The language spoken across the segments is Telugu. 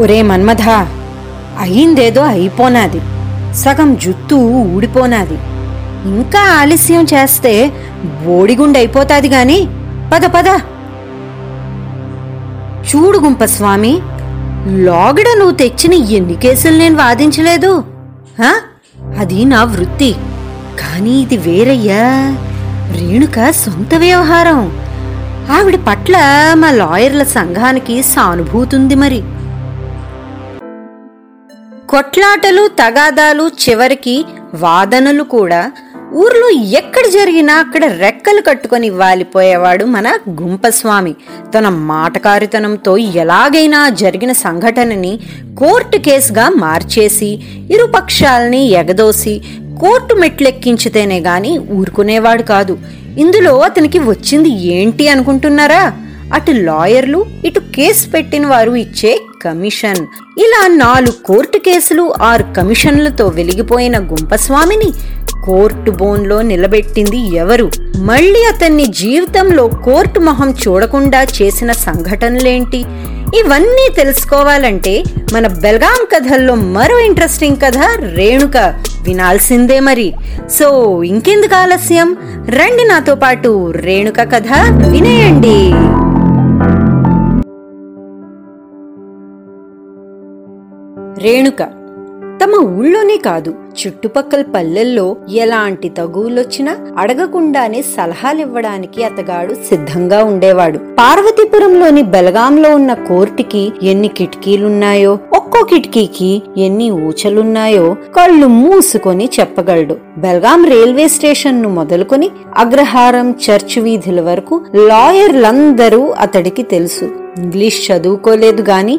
ఒరే మన్మథ అయిందేదో అయిపోనాది. సగం జుత్తు ఊడిపోనాది. ఇంకా ఆలస్యం చేస్తే బోడిగుండైపోతాది గాని పద పద. చూడు గుంపస్వామి లోగడ నువ్వు తెచ్చిన ఎన్ని కేసులు నేను వాదించలేదు? అది నా వృత్తి. కానీ ఇది వేరయ్యా. రేణుక సొంత వ్యవహారం. ఆవిడ పట్ల మా లాయర్ల సంఘానికి సానుభూతుంది మరి. కొట్లాటలు తగాదాలు చివరికి వాదనలు కూడా ఊర్లో ఎక్కడ జరిగినా అక్కడ రెక్కలు కట్టుకొని వాలిపోయేవాడు మన గుంపస్వామి. తన మాటకారితనంతో ఎలాగైనా జరిగిన సంఘటనని కోర్టు కేసుగా మార్చేసి ఇరుపక్షాలని ఎగదోసి కోర్టు మెట్లెక్కించితేనే గాని ఊరుకునేవాడు కాదు. ఇందులో అతనికి వచ్చింది ఏంటి అనుకుంటున్నారా? అటు లాయర్లు ఇటు కేసు పెట్టిన వారు ఇచ్చే కమిషన్. ఇలా నాలుగు కోర్టు కేసులు ఆరు కమిషన్లతో వెలిగిపోయిన గుంపస్వామిని కోర్టు బోన్లో నిలబెట్టింది ఎవరు? మళ్ళీ అతన్ని జీవితంలో కోర్టు మొహం చూడకుండా చేసిన సంఘటనలేంటి? ఇవన్నీ తెలుసుకోవాలంటే మన బెల్గాం కథల్లో మరో ఇంట్రెస్టింగ్ కథ రేణుక వినాల్సిందే మరి. సో ఇంకెందుకు ఆలస్యం? రండి నాతో పాటు రేణుక కథ వినేయండి. రేణుక తమ ఊళ్ళోనే కాదు చుట్టుపక్కల పల్లెల్లో ఎలాంటి తగువులొచ్చినా అడగకుండానే సలహాలివ్వడానికి అతగాడు సిద్ధంగా ఉండేవాడు. పార్వతీపురంలోని బెలగాంలో ఉన్న కోర్టుకి ఎన్ని కిటికీలున్నాయో ఒక్కో కిటికీకి ఎన్ని ఊచలున్నాయో కళ్ళు మూసుకొని చెప్పగలడు. బెల్గాం రైల్వే స్టేషన్ను మొదలుకొని అగ్రహారం చర్చ్ వీధుల వరకు లాయర్లందరూ అతడికి తెలుసు. ఇంగ్లీష్ చదువుకోలేదు గాని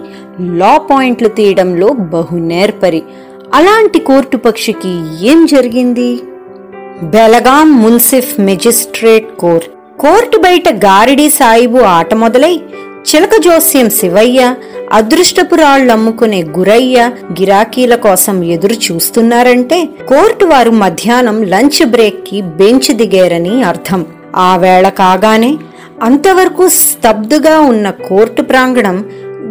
లా పాయింట్లు తీయడంలో బహు నేర్పరి. అలాంటి కోర్టు పక్షికి ఏం జరిగింది? బెలగాం మున్సిఫ్ మెజిస్ట్రేట్ కోర్ట్ కోర్టు బయట గారిడి సాయిబు ఆట మొదలై చిలక జోస్యం శివయ్య అదృష్టపురాళ్ళమ్ముకునే గురయ్య గిరాకీల కోసం ఎదురు చూస్తున్నారంటే కోర్టు వారు మధ్యాహ్నం లంచ్ బ్రేక్కి బెంచ్ దిగారని అర్థం. ఆ వేళ కాగానే అంతవరకు స్తబ్దుగా ఉన్న కోర్టు ప్రాంగణం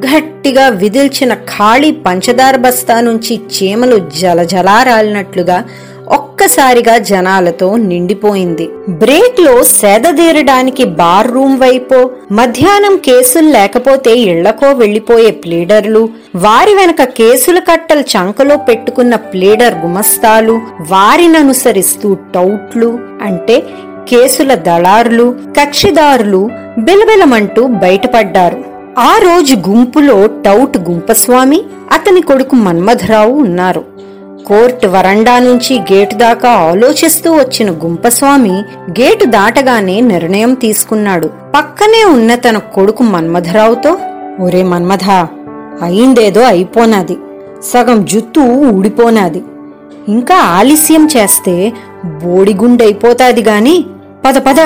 గట్టిగా విదిల్చిన ఖాళీ పంచదార బస్తా నుంచి చీమలు జలజలారాలినట్లుగా ఒక్కసారిగా జనాలతో నిండిపోయింది. బ్రేక్లో సేదదీరడానికి బార్ రూమ్ వైపో మధ్యాహ్నం కేసులు లేకపోతే ఇళ్ళకో వెళ్ళిపోయే ప్లీడర్లు వారి వెనక కేసుల కట్టలు చంకలో పెట్టుకున్న ప్లీడర్ గుమస్తాలు వారిననుసరిస్తూ టౌట్లు అంటే కేసుల దళారులు కక్షిదారులు బిలబిలమంటూ బయటపడ్డారు. ఆ రోజు గుంపులో టౌట్ గుంపస్వామి అతని కొడుకు మన్మధరావు ఉన్నారు. కోర్టు వరండా నుంచి గేటు దాకా ఆలోచిస్తూ వచ్చిన గుంపస్వామి గేటు దాటగానే నిర్ణయం తీసుకున్నాడు. పక్కనే ఉన్న తన కొడుకు మన్మధరావుతో ఒరే మన్మధ అయిందేదో అయిపోనాది. సగం జుత్తు ఊడిపోనాది. ఇంకా ఆలస్యం చేస్తే బోడిగుండైపోతాది గాని పద పద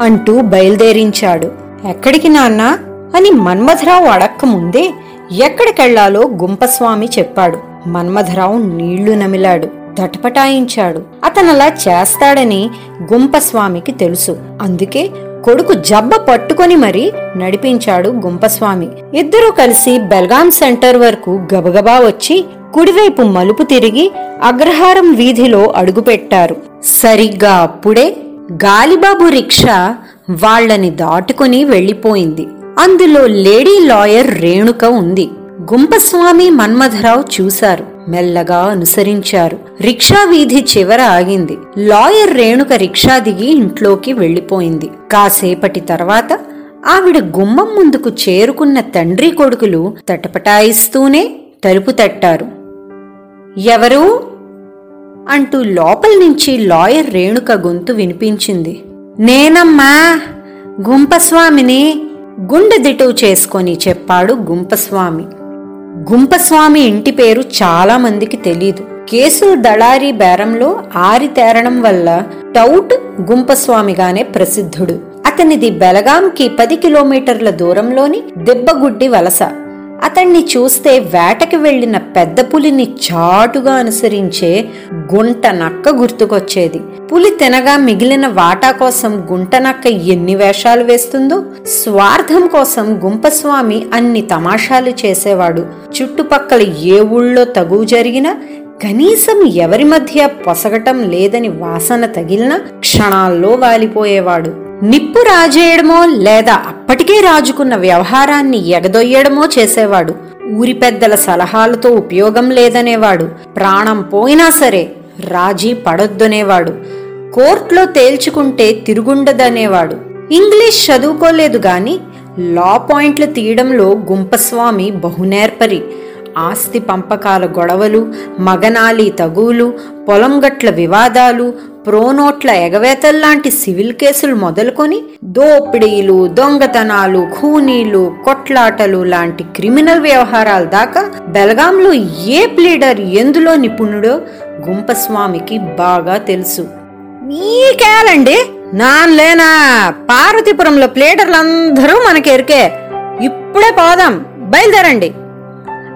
అంటూ బయలుదేరించాడు. ఎక్కడికి నాన్నా? అని మన్మధరావు అడక్క ముందే ఎక్కడికెళ్ళాలో గుంపస్వామి చెప్పాడు. మన్మధరావు నీళ్ళు నమిలాడు తటపటాయించాడు అతనలా చేస్తాడని గుంపస్వామికి తెలుసు. అందుకే కొడుకు జబ్బ పట్టుకొని మరీ నడిపించాడు గుంపస్వామి. ఇద్దరూ కలిసి బెల్గాం సెంటర్ వరకు గబగబా వచ్చి కుడివైపు మలుపు తిరిగి అగ్రహారం వీధిలో అడుగుపెట్టారు. సరిగ్గా అప్పుడే గాలిబాబు రిక్షా వాళ్ళని దాటుకుని వెళ్ళిపోయింది అందులో లేడీ లాయర్ రేణుక ఉంది. గుంపస్వామి మన్మధరావు చూశారు. మెల్లగా అనుసరించారు. రిక్షా వీధి చివర ఆగింది. లాయర్ రేణుక రిక్షా దిగి ఇంట్లోకి వెళ్ళిపోయింది కాసేపటి తర్వాత ఆవిడ గుమ్మం ముందుకు చేరుకున్న తండ్రి కొడుకులు తటపటాయిస్తూనే తలుపు తట్టారు. ఎవరు? అంటూ లోపల నుంచి లాయర్ రేణుక గొంతు వినిపించింది. నేనమ్మా గుంపస్వామిని గుండె దిటవు చేసుకొని చెప్పాడు గుంపస్వామి. గుంపస్వామి ఇంటి పేరు చాలా మందికి తెలీదు. కేసుల దళారీ బేరంలో ఆరితేరడం వల్ల టౌట్ గుంపస్వామిగానే ప్రసిద్ధుడు. అతనిది బెలగాంకి పది కిలోమీటర్ల దూరంలోని దెబ్బగుడ్డి వలస. అతన్ని చూస్తే వేటకి వెళ్ళిన పెద్ద పులిని చాటుగా అనుసరించే గుంట నక్క గుర్తుకొచ్చేది. పులి తినగా మిగిలిన వాటా కోసం గుంటనక్క ఎన్ని వేషాలు వేస్తుందో స్వార్థం కోసం గుంపస్వామి అన్ని తమాషాలు చేసేవాడు. చుట్టుపక్కల ఏ ఊళ్ళో తగువు జరిగినా కనీసం ఎవరి మధ్య పొసగటం లేదని వాసన తగిలిన క్షణాల్లో వాలిపోయేవాడు. నిప్పు రాజేయడమో లేదా అప్పటికే రాజుకున్న వ్యవహారాన్ని ఎగదొయ్యడమో చేసేవాడు. ఊరి పెద్దల సలహాలతో ఉపయోగం లేదనేవాడు. ప్రాణం పోయినా సరే రాజీ పడొద్దనేవాడు. కోర్టులో తేల్చుకుంటే తిరుగుండదనేవాడు. ఇంగ్లీష్ చదువుకోలేదు గాని లా పాయింట్లు తీయడంలో గుంపస్వామి బహునేర్పరి. ఆస్తి పంపకాల గొడవలు మగనాలి తగువులు పొలం గట్ల వివాదాలు ప్రోనోట్ల ఎగవేతల్లాంటి సివిల్ కేసులు మొదలుకొని దోపిడీలు దొంగతనాలు ఖూనీలు కొట్లాటలు లాంటి క్రిమినల్ వ్యవహారాల దాకా బెలగాంలో ఏ ప్లీడర్ ఎందులో నిపుణుడో గుంపస్వామికి బాగా తెలుసు. మీకేలండి నాన్లేనా పార్వతీపురంలో ప్లేటర్లందరూ మనకెరికే. ఇప్పుడే పోదాం. బయలుదేరండి.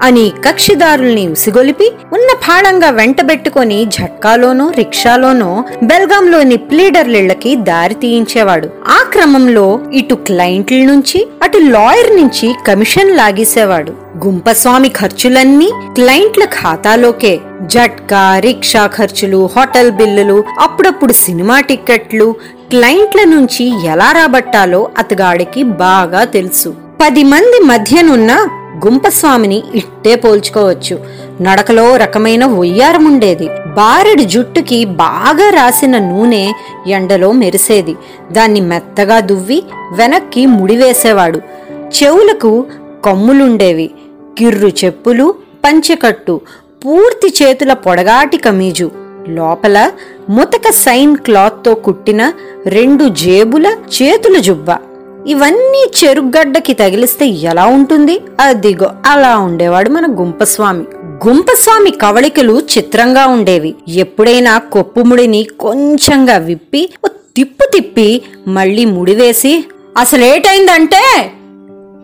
అని కక్షిదారుల్ని ఉసిగొలిపి ఉన్న పాడంగా వెంటబెట్టుకొని ఝట్కాలోనో రిక్షాలోనో బెల్గాంలోని ప్లీడర్లిళ్ళకి దారి తీయించేవాడు. ఆ క్రమంలో ఇటు క్లయింట్ల నుంచి అటు లాయర్ నుంచి కమిషన్ లాగేసేవాడు. గుంపస్వామి ఖర్చులన్నీ క్లయింట్ల ఖాతాలోకే. జట్కా రిక్షా ఖర్చులు హోటల్ బిల్లులు అప్పుడప్పుడు సినిమా టిక్కెట్లు క్లయింట్ల నుంచి ఎలా రాబట్టాలో అతగాడికి బాగా తెలుసు. పది మంది మధ్యనున్న గుంపస్వామిని ఇట్టే పోల్చుకోవచ్చు. నడకలో రకమైన ఒయ్యారముండేది బారెడు జుట్టుకి బాగా రాసిన నూనె ఎండలో మెరిసేది. దాన్ని మెత్తగా దువ్వి వెనక్కి ముడివేసేవాడు. చెవులకు కమ్ములుండేవి. కిర్రు చెప్పులు పంచెకట్టు పూర్తి చేతుల పొడగాటి కమీజు. లోపల ముతక సైన్ క్లాత్తో కుట్టిన రెండు జేబుల చేతుల జుబ్బ. ఇవన్నీ చెరుగ్గడ్డకి తగిలిస్తే ఎలా ఉంటుంది? అదిగో అలా ఉండేవాడు మన గుంపస్వామి. గుంపస్వామి కవళికలు చిత్రంగా ఉండేవి. ఎప్పుడైనా కొప్పుముడిని కొంచెంగా విప్పి తిప్పు తిప్పి మళ్ళీ ముడివేసి అసలేటైందంటే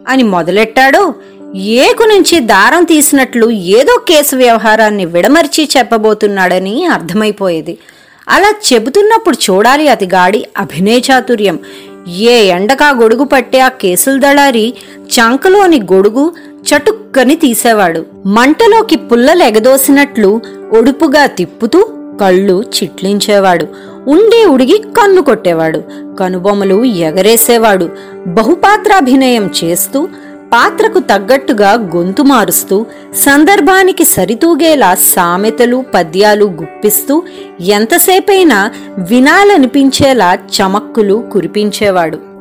అని మొదలెట్టాడు. ఏకు నుంచి దారం తీసినట్లు ఏదో కేసు వ్యవహారాన్ని విడమర్చి చెప్పబోతున్నాడని అర్థమైపోయేది. అలా చెబుతున్నప్పుడు చూడాలి అతిగాడి అభినయ చాతుర్యం. ఏ ఎండకా గొడుగు పట్టే ఆ కేసుల దళారి చంకలోని గొడుగు చటుక్కని తీసేవాడు. మంటలోకి పుల్లలు ఎగదోసినట్లు ఒడుపుగా తిప్పుతూ కళ్ళు చిట్లించేవాడు. ఉండి ఉడిగి కన్ను కొట్టేవాడు. కనుబొమ్మలు ఎగరేసేవాడు. బహుపాత్రాభినయం చేస్తూ పాత్రకు తగ్గట్టుగా గొంతు మారుస్తూ సందర్భానికి సరితూగేలా సామెతలు పద్యాలు గుప్పిస్తూ ఎంతసేపైనా వినాలనిపించేలా చమక్కులు కురిపించేవాడు.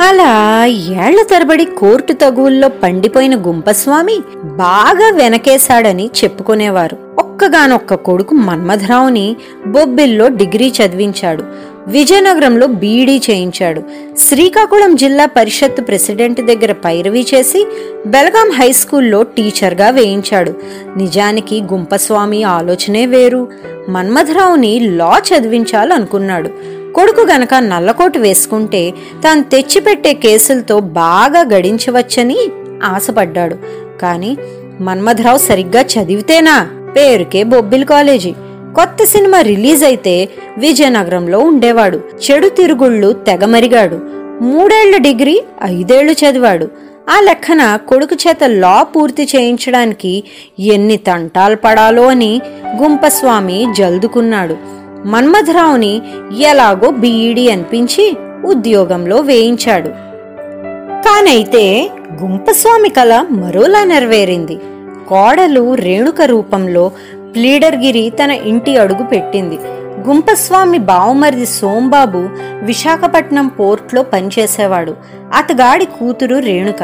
అలా ఏళ్ళ తరబడి కోర్టు తగువుల్లో పండిపోయిన గుంపస్వామి బాగా వెనకేశాడని చెప్పుకునేవారు. ఒక్కగానొక్క కొడుకు మన్మధరావుని బొబ్బిల్లో డిగ్రీ చదివించాడు. విజయనగరంలో బీఈడీ చేయించాడు. శ్రీకాకుళం జిల్లా పరిషత్ ప్రెసిడెంట్ దగ్గర పైరవీ చేసి బెలగాం హై స్కూల్లో టీచర్గా వేయించాడు. నిజానికి గుంపస్వామి ఆలోచనే వేరు. మన్మధరావుని లా చదివించాలనుకున్నాడు. కొడుకు గనక నల్లకోటు వేసుకుంటే తాను తెచ్చిపెట్టే కేసులతో బాగా గడించవచ్చని ఆశపడ్డాడు. కాని మన్మథరావు సరిగ్గా చదివితేనా? పేరుకే బొబ్బిల్ కాలేజీ. కొత్త సినిమా రిలీజ్ అయితే విజయనగరంలో ఉండేవాడు. చెడు తిరుగుళ్ళు తెగమరిగాడు మూడేళ్ళ డిగ్రీ ఐదేళ్ళు చదివాడు. ఆ లెక్కన కొడుకు చేత లా పూర్తి చేయించడానికి ఎన్ని తంటాలు పడాలో అని గుంపస్వామి జల్దుకున్నాడు. మన్మథరావుని ఎలాగో బీఈడీ అనిపించి ఉద్యోగంలో వేయించాడు. కానైతే గుంపస్వామి కళ మరోలా నెరవేరింది. కోడలు రేణుక రూపంలో ప్లీడర్గిరి తన ఇంటి అడుగు పెట్టింది. గుంపస్వామి బావుమరిది సోంబాబు విశాఖపట్నం పోర్ట్లో పనిచేసేవాడు. అతగాడి కూతురు రేణుక.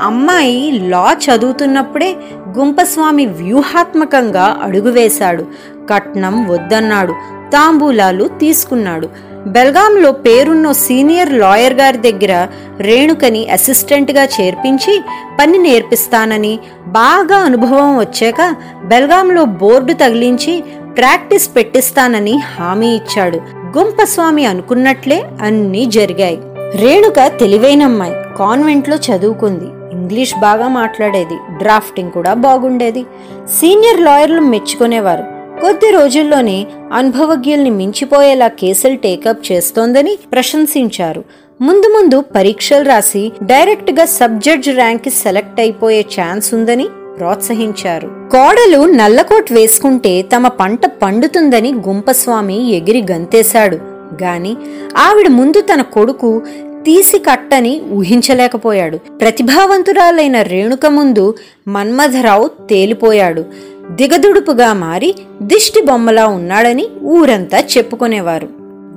అమ్మాయి లా చదువుతున్నప్పుడే గుంపస్వామి వ్యూహాత్మకంగా అడుగువేశాడు కట్నం వద్దన్నాడు. తాంబూలాలు తీసుకున్నాడు. బెల్గాంలో పేరున్న సీనియర్ లాయర్ గారి దగ్గర రేణుకని అసిస్టెంట్గా చేర్పించి పని నేర్పిస్తానని బాగా అనుభవం వచ్చాక బెల్గాంలో బోర్డు తగిలించి ప్రాక్టీస్ పెట్టిస్తానని హామీ ఇచ్చాడు. గుంపస్వామి అనుకున్నట్లే అన్నీ జరిగాయి. రేణుక తెలివైన అమ్మాయి. కాన్వెంట్లో చదువుకుంది. ఇంగ్లీష్ బాగా మాట్లాడేది. డ్రాఫ్టింగ్ కూడా బాగుండేది. సీనియర్ లాయర్లు మెచ్చుకునేవారు. కొద్ది రోజుల్లోనే అనుభవజ్ఞుల్ని మించిపోయేలా కేసులు టేకప్ చేస్తోందని ప్రశంసించారు. ముందు ముందు పరీక్షలు రాసి డైరెక్ట్గా సబ్ జడ్జ్ ర్యాంక్ సెలెక్ట్ అయిపోయే ఛాన్స్ ఉందని ప్రోత్సహించారు. కోడలు నల్లకోట్ వేసుకుంటే తమ పంట పండుతుందని గుంపస్వామి ఎగిరి గంతేశాడు. గాని ఆవిడ ముందు తన కొడుకు తీసి కట్టని ఊహించలేకపోయాడు. ప్రతిభావంతురాలైన రేణుక ముందు మన్మథరావు తేలిపోయాడు. దిగదుడుపుగా మారి దిష్టి బొమ్మలా ఉన్నాడని ఊరంతా చెప్పుకునేవారు.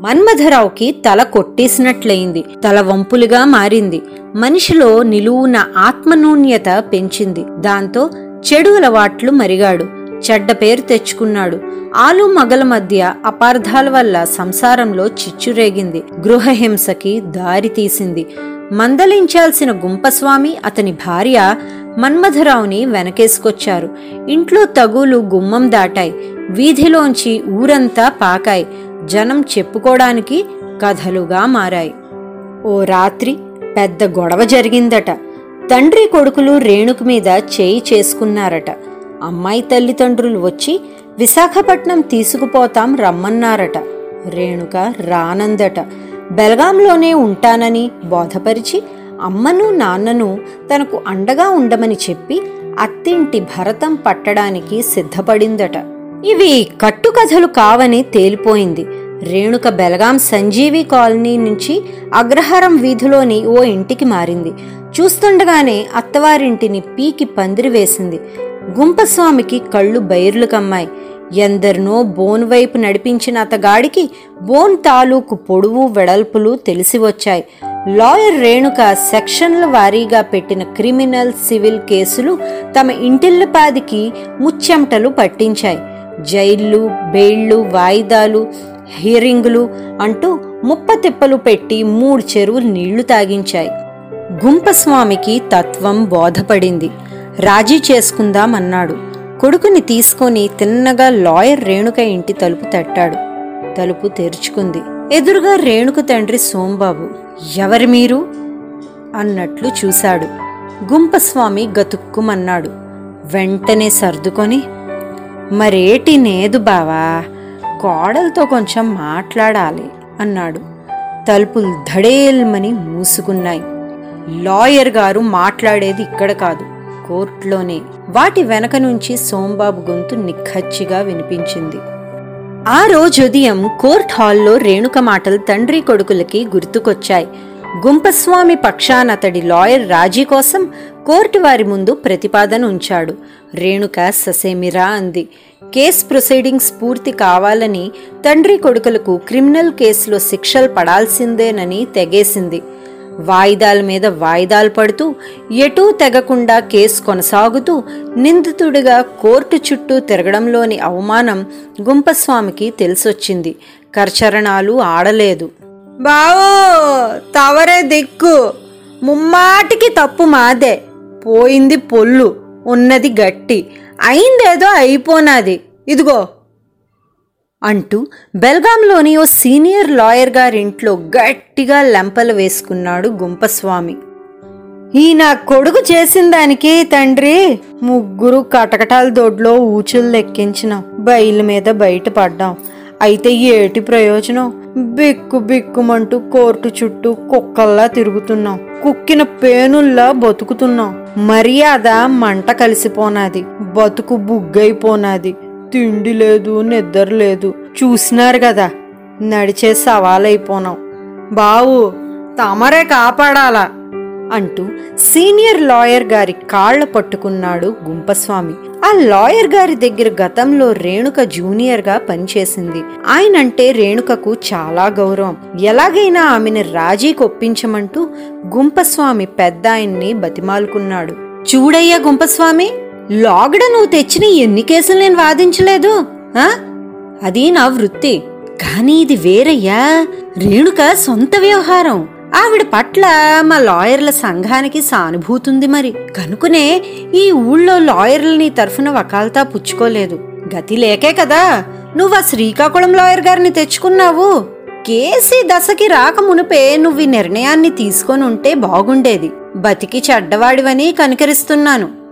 మన్మథరావుకి తల కొట్టేసినట్లయింది. తల వంపులుగా మారింది. మనిషిలో నిలువున ఆత్మనూన్యత పెంచింది. దాంతో చెడు అలవాట్లు మరిగాడు. చెడ్డ పేరు తెచ్చుకున్నాడు. ఆలు మగల మధ్య అపార్థాల వల్ల సంసారంలో చిచ్చురేగింది గృహహింసకి దారి తీసింది. మందలించాల్సిన గుంపస్వామి అతని భార్య మన్మథరావుని వెనకేసుకొచ్చారు. ఇంట్లో తగులు గుమ్మం దాటాయి. వీధిలోంచి ఊరంతా పాకాయి. జనం చెప్పుకోవడానికి కథలుగా మారాయి. ఓ రాత్రి పెద్ద గొడవ జరిగిందట. తండ్రి కొడుకులు రేణుకు మీద చేయి చేసుకున్నారట. అమ్మాయి తల్లిదండ్రులు వచ్చి విశాఖపట్నం తీసుకుపోతాం రమ్మన్నారట. రేణుక రానందట. బెల్గాంలోనే ఉంటానని బోధపరిచి అమ్మను నాన్నను తనకు అండగా ఉండమని చెప్పి అత్తింటి భరతం పట్టడానికి సిద్ధపడిందట. ఇవి కట్టుకథలు కావని తేలిపోయింది. రేణుక బెలగాం సంజీవి కాలనీ నుంచి అగ్రహారం వీధిలోని ఓ ఇంటికి మారింది. చూస్తుండగానే అత్తవారింటిని పీకి పందిరి వేసింది. గుంపస్వామికి కళ్ళు బైర్లు కమ్మాయి ఎందరినో బోన్ వైపు నడిపించిన అతగాడికి బోన్ తాలూకు పొడువు వెడల్పులు తెలిసి వచ్చాయి లాయర్ రేణుక సెక్షన్ల వారీగా పెట్టిన క్రిమినల్ సివిల్ కేసులు తమ ఇంటిల్లపాదికి ముచ్చెమటలు పట్టించాయి. జైళ్ళు బెయిళ్ళు వాయిదాలు హియరింగులు అంటూ ముప్పతిప్పలు పెట్టి మూడు చెరువులు నీళ్ళు తాగించాయి. గుంపస్వామికి తత్వం బోధపడింది. రాజీ చేసుకుందామన్నాడు. కొడుకుని తీసుకొని తిన్నగా లాయర్ రేణుక ఇంటి తలుపు తట్టాడు. తలుపు తెరుచుకుంది. ఎదురుగా రేణుక తండ్రి సోంబాబు. ఎవరి మీరు? అన్నట్లు చూశాడు. గుంపస్వామి గతుక్కుమన్నాడు. వెంటనే సర్దుకొని. మరేటి నేదు బావా? కోడలతో కొంచెం మాట్లాడాలి. అన్నాడు. తలుపులు ధడేల్మని మూసుకున్నాయి. లాయర్ గారు మాట్లాడేది ఇక్కడ కాదు. కోర్టులోనే. వాటి వెనక నుంచి సోంబాబు గొంతు నిఖచ్చిగా వినిపించింది. ఆ రోజు ఉదయం కోర్ట్ హాల్లో రేణుక మాటలు తండ్రి కొడుకులకి గుర్తుకొచ్చాయి. గుంపస్వామి పక్షాన అతడి లాయర్ రాజీ కోసం కోర్టు వారి ముందు ప్రతిపాదన ఉంచాడు. రేణుక ససేమిరా అంది. కేస్ ప్రొసీడింగ్స్ పూర్తి కావాలని తండ్రి కొడుకులకు క్రిమినల్ కేసులో శిక్షలు పడాల్సిందేనని తెగేసింది. వాయిదాల మీద వాయిదాలు పడుతూ ఎటూ తెగకుండా కేసు కొనసాగుతూ నిందితుడిగా కోర్టు చుట్టూ తిరగడంలోని అవమానం గుంపస్వామికి తెలిసొచ్చింది. కరచరణాలు ఆడలేదు. బావో తవరే దిక్కు. ముమ్మాటికి తప్పు మాదే. పోయింది పొల్లు. ఉన్నది గట్టి. అయిందేదో అయిపోనాది. ఇదిగో. అంటూ బెల్గాంలోని ఓ సీనియర్ లాయర్ గారింట్లో గట్టిగా లెంపలు వేసుకున్నాడు గుంపస్వామి. ఈ నా కొడుకు చేసిన దానికి తండ్రి ముగ్గురు కటకటాల దొడ్లో ఊచులు లెక్కించిన. బయలు మీద బయటపడ్డాం. అయితే ఏటి ప్రయోజనం? బిక్కు బిక్కుమంటూ కోర్టు చుట్టూ కుక్కల్లా తిరుగుతున్నాం. కుక్కిన పేనుల్లా బతుకుతున్నాం. మర్యాద మంట కలిసిపోనాది. బతుకు బుగ్గైపోనాది. తిండి లేదు నిద్ర లేదు. చూసినారు కదా నడిచే సవాలైపోనాం. బావు తమరే కాపాడాలా? అంటూ సీనియర్ లాయర్ గారి కాళ్ళ పట్టుకున్నాడు గుంపస్వామి. ఆ లాయర్ గారి దగ్గర గతంలో రేణుక జూనియర్గా పనిచేసింది. ఆయనంటే రేణుకకు చాలా గౌరవం. ఎలాగైనా ఆమెను రాజీకి ఒప్పించమంటూ గుంపస్వామి పెద్ద ఆయన్ని బతిమాలుకున్నాడు. చూడయ్యా గుంపస్వామి! లాగడ నువ్వు తెచ్చిన ఎన్ని కేసులు నేను వాదించలేదు ఆ? అది నా వృత్తి. కానీ ఇది వేరయ్యా. రేణుక సొంత వ్యవహారం. ఆవిడ పట్ల మా లాయర్ల సంఘానికి సానుభూతుంది మరి. కనుకునే ఈ ఊళ్ళో లాయర్లని తరఫున వకాల్తా పుచ్చుకోలేదు. గతి లేకే కదా. నువ్వు ఆ శ్రీకాకుళం లాయర్ గారిని తెచ్చుకున్నావు. కేసీ దశకి రాక మునుపే నువ్వు ఈ నిర్ణయాన్ని తీసుకొని ఉంటే బాగుండేది. బతికి చెడ్డవాడివని కనికరిస్తున్నాను.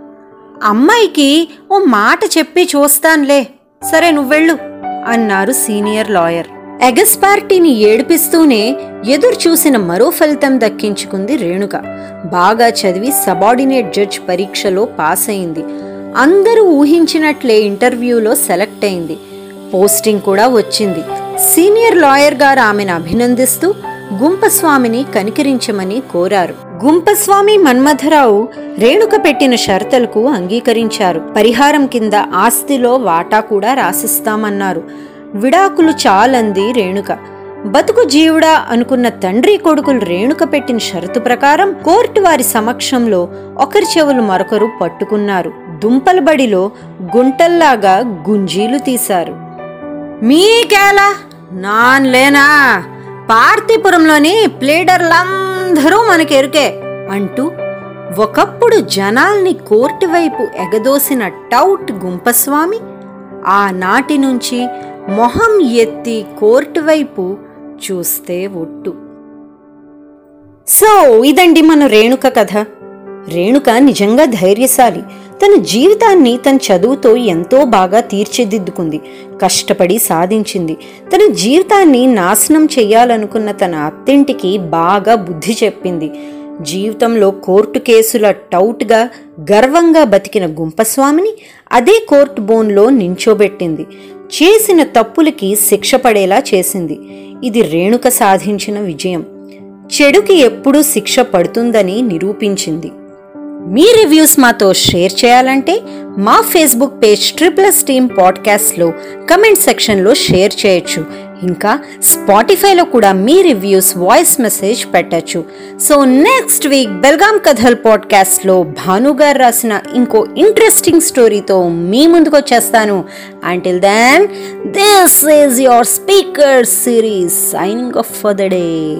అమ్మాయికి ఓ మాట చెప్పి చూస్తాన్లే. సరే నువ్వెళ్ళు అన్నారు సీనియర్ లాయర్. ఎగస్ పార్టీని ఏడిపిస్తూనే ఎదురు చూసిన మరో ఫలితం దక్కించుకుంది రేణుక. బాగా చదివి సబార్డినేట్ జడ్జ్ పరీక్షలో పాస్ అయింది. అందరూ ఊహించినట్లే ఇంటర్వ్యూలో సెలెక్ట్ అయింది. పోస్టింగ్ కూడా వచ్చింది. సీనియర్ లాయర్ గారు ఆమెను అభినందిస్తూ గుంపస్వామిని కనికరించమని కోరారు. గుంపస్వామి మన్మథరావు రేణుక పెట్టిన షరతులకు అంగీకరించారు. పరిహారం కింద ఆస్తిలో వాటా కూడా రాసిస్తామన్నారు. విడాకులు చాలంది రేణుక. బతుకు జీవుడా అనుకున్న తండ్రి కొడుకులు రేణుక పెట్టిన షరతు ప్రకారం కోర్టు వారి సమక్షంలో ఒకరి చెవులు మరొకరు పట్టుకున్నారు. దుంపల బడిలో గుంటల్లాగా గుంజీలు తీశారు. మీకేలా? నాన్లేనా? లేనా ప్లేడర్లం అందరూ మనకెరుకే అంటూ ఒకప్పుడు జనాల్ని కోర్టు వైపు ఎగదోసిన టౌట్ గుంపస్వామి ఆనాటి నుంచి మొహం ఎత్తి కోర్టు వైపు చూస్తే ఒట్టు. సో ఇదండి మన రేణుక కథ. రేణుక నిజంగా ధైర్యశాలి. తన జీవితాన్ని తన చదువుతో ఎంతో బాగా తీర్చిదిద్దుకుంది. కష్టపడి సాధించింది. తన జీవితాన్ని నాశనం చేయాలనుకున్న తన అత్తింటికి బాగా బుద్ధి చెప్పింది. జీవితంలో కోర్టు కేసుల టౌట్గా గర్వంగా బతికిన గుంపస్వామిని అదే కోర్టు బోన్లో నించోబెట్టింది. చేసిన తప్పులకి శిక్ష పడేలా చేసింది. ఇది రేణుక సాధించిన విజయం. చెడుకి ఎప్పుడూ శిక్ష పడుతుందని నిరూపించింది. మీ రివ్యూస్ మాతో షేర్ చేయాలంటే మా ఫేస్బుక్ పేజ్ ట్రిప్లస్ టీమ్ పాడ్కాస్ట్లో కమెంట్ సెక్షన్లో షేర్ చేయొచ్చు. ఇంకా స్పాటిఫైలో కూడా మీ రివ్యూస్ వాయిస్ మెసేజ్ పెట్టచ్చు. సో నెక్స్ట్ వీక్ బెల్గాం కథల్ పాడ్కాస్ట్లో భానుగారు రాసిన ఇంకో ఇంట్రెస్టింగ్ స్టోరీతో మీ ముందుకు వచ్చేస్తాను. Until then this is your speaker series signing off for the day